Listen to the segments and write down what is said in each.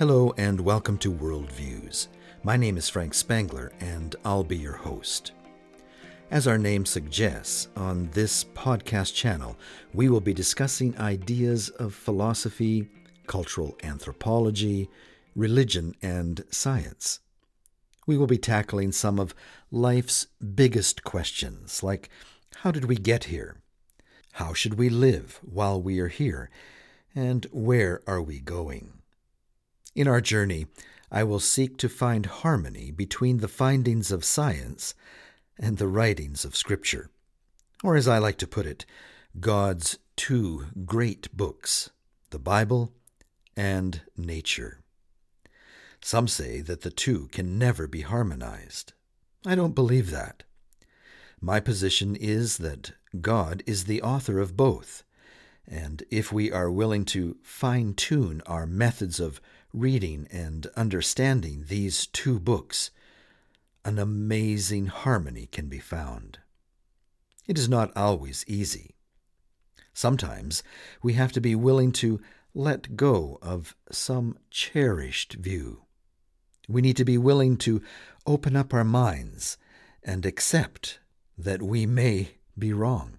Hello, and welcome to Worldviews. My name is Frank Spangler, and I'll be your host. As our name suggests, on this podcast channel, we will be discussing ideas of philosophy, cultural anthropology, religion, and science. We will be tackling some of life's biggest questions, like how did we get here? How should we live while we are here? And where are we going? In our journey, I will seek to find harmony between the findings of science and the writings of Scripture. Or, as I like to put it, God's two great books, the Bible and nature. Some say that the two can never be harmonized. I don't believe that. My position is that God is the author of both, and if we are willing to fine tune our methods of reading and understanding these two books, an amazing harmony can be found. It is not always easy. Sometimes we have to be willing to let go of some cherished view. We need to be willing to open up our minds and accept that we may be wrong.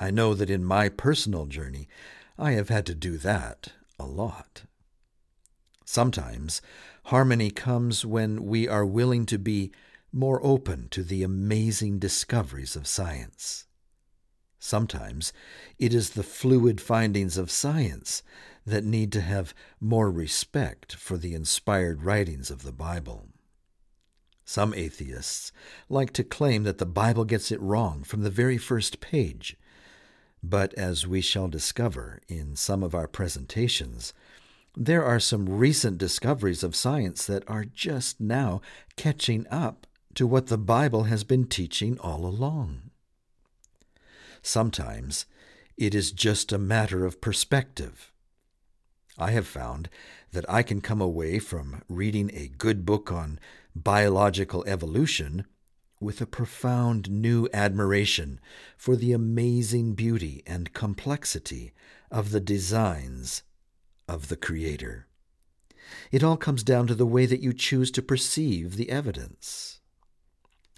I know that in my personal journey, I have had to do that a lot. Sometimes harmony comes when we are willing to be more open to the amazing discoveries of science. Sometimes it is the fluid findings of science that need to have more respect for the inspired writings of the Bible. Some atheists like to claim that the Bible gets it wrong from the very first page. But as we shall discover in some of our presentations, there are some recent discoveries of science that are just now catching up to what the Bible has been teaching all along. Sometimes it is just a matter of perspective. I have found that I can come away from reading a good book on biological evolution with a profound new admiration for the amazing beauty and complexity of the designs of the Creator. It all comes down to the way that you choose to perceive the evidence.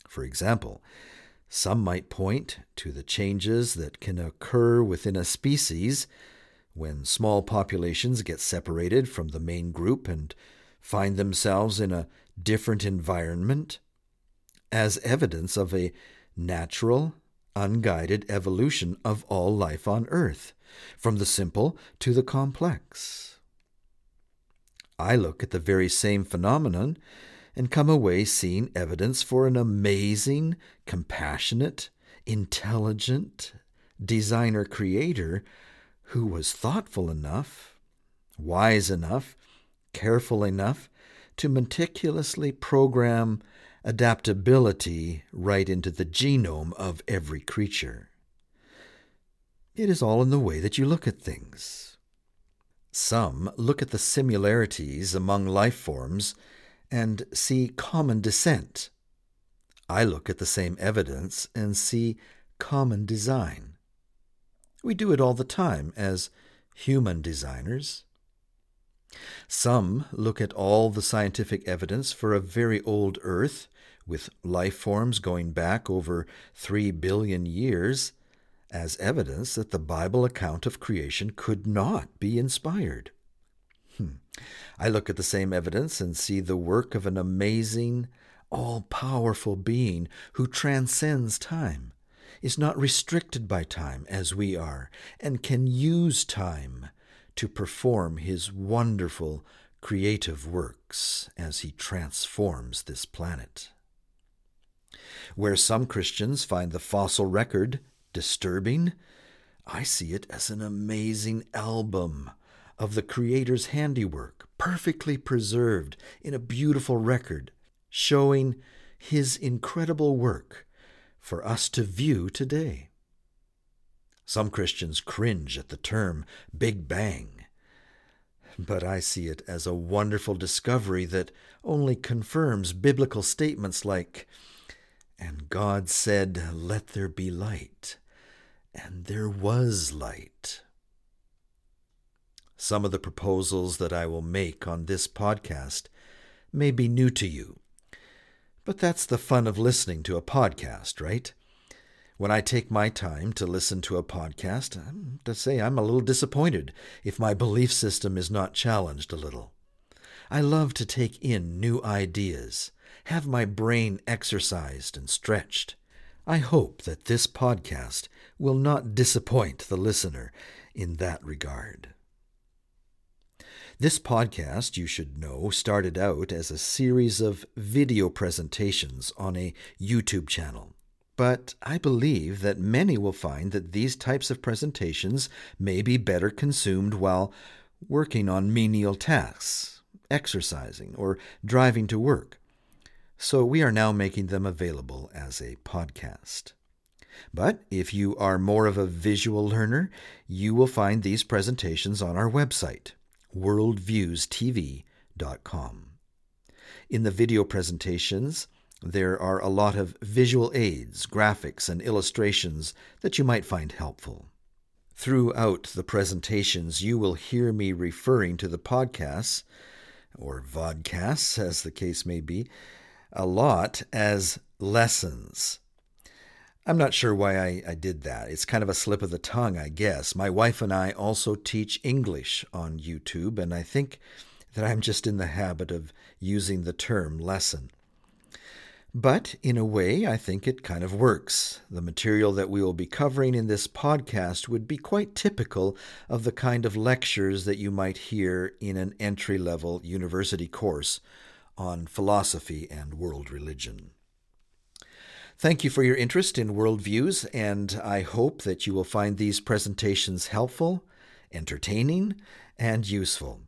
For example, some might point to the changes that can occur within a species when small populations get separated from the main group and find themselves in a different environment as evidence of a natural, unguided evolution of all life on earth from the simple to the complex. I look at the very same phenomenon and come away seeing evidence for an amazing, compassionate, intelligent designer creator who was thoughtful enough, wise enough, careful enough to meticulously program adaptability right into the genome of every creature. It is all in the way that you look at things. Some look at the similarities among life forms and see common descent. I look at the same evidence and see common design. We do it all the time as human designers. Some look at all the scientific evidence for a very old Earth with life forms going back over three billion years as evidence that the Bible account of creation could not be inspired. Hmm. I look at the same evidence and see the work of an amazing, all powerful being who transcends time, is not restricted by time as we are, and can use time to perform his wonderful creative works as he transforms this planet. Where some Christians find the fossil record disturbing, I see it as an amazing album of the Creator's handiwork, perfectly preserved in a beautiful record, showing His incredible work for us to view today. Some Christians cringe at the term Big Bang, but I see it as a wonderful discovery that only confirms biblical statements like, And God said, Let there be light and there was light. some of the proposals that I will make on this podcast may be new to you. But that's the fun of listening to a podcast, right? When I take my time to listen to a podcast, I'm to say I'm a little disappointed if my belief system is not challenged a little. I love to take in new ideas, have my brain exercised and stretched. I hope that this podcast will not disappoint the listener in that regard. This podcast, you should know, started out as a series of video presentations on a YouTube channel. But I believe that many will find that these types of presentations may be better consumed while working on menial tasks, exercising, or driving to work. So we are now making them available as a podcast. But if you are more of a visual learner, you will find these presentations on our website, worldviewstv.com. In the video presentations, there are a lot of visual aids, graphics, and illustrations that you might find helpful. Throughout the presentations, you will hear me referring to the podcasts, or vodcasts, as the case may be, a lot as lessons. I'm not sure why I, I, did that. It's kind of a slip of the tongue, I guess. My wife and I also teach English on YouTube, and I think that I'm just in the habit of using the term lesson. But in a way, I think it kind of works. The material that we will be covering in this podcast would be quite typical of the kind of lectures that you might hear in an entry level university course on philosophy and world religion. Thank you for your interest in worldviews, and I hope that you will find these presentations helpful, entertaining, and useful.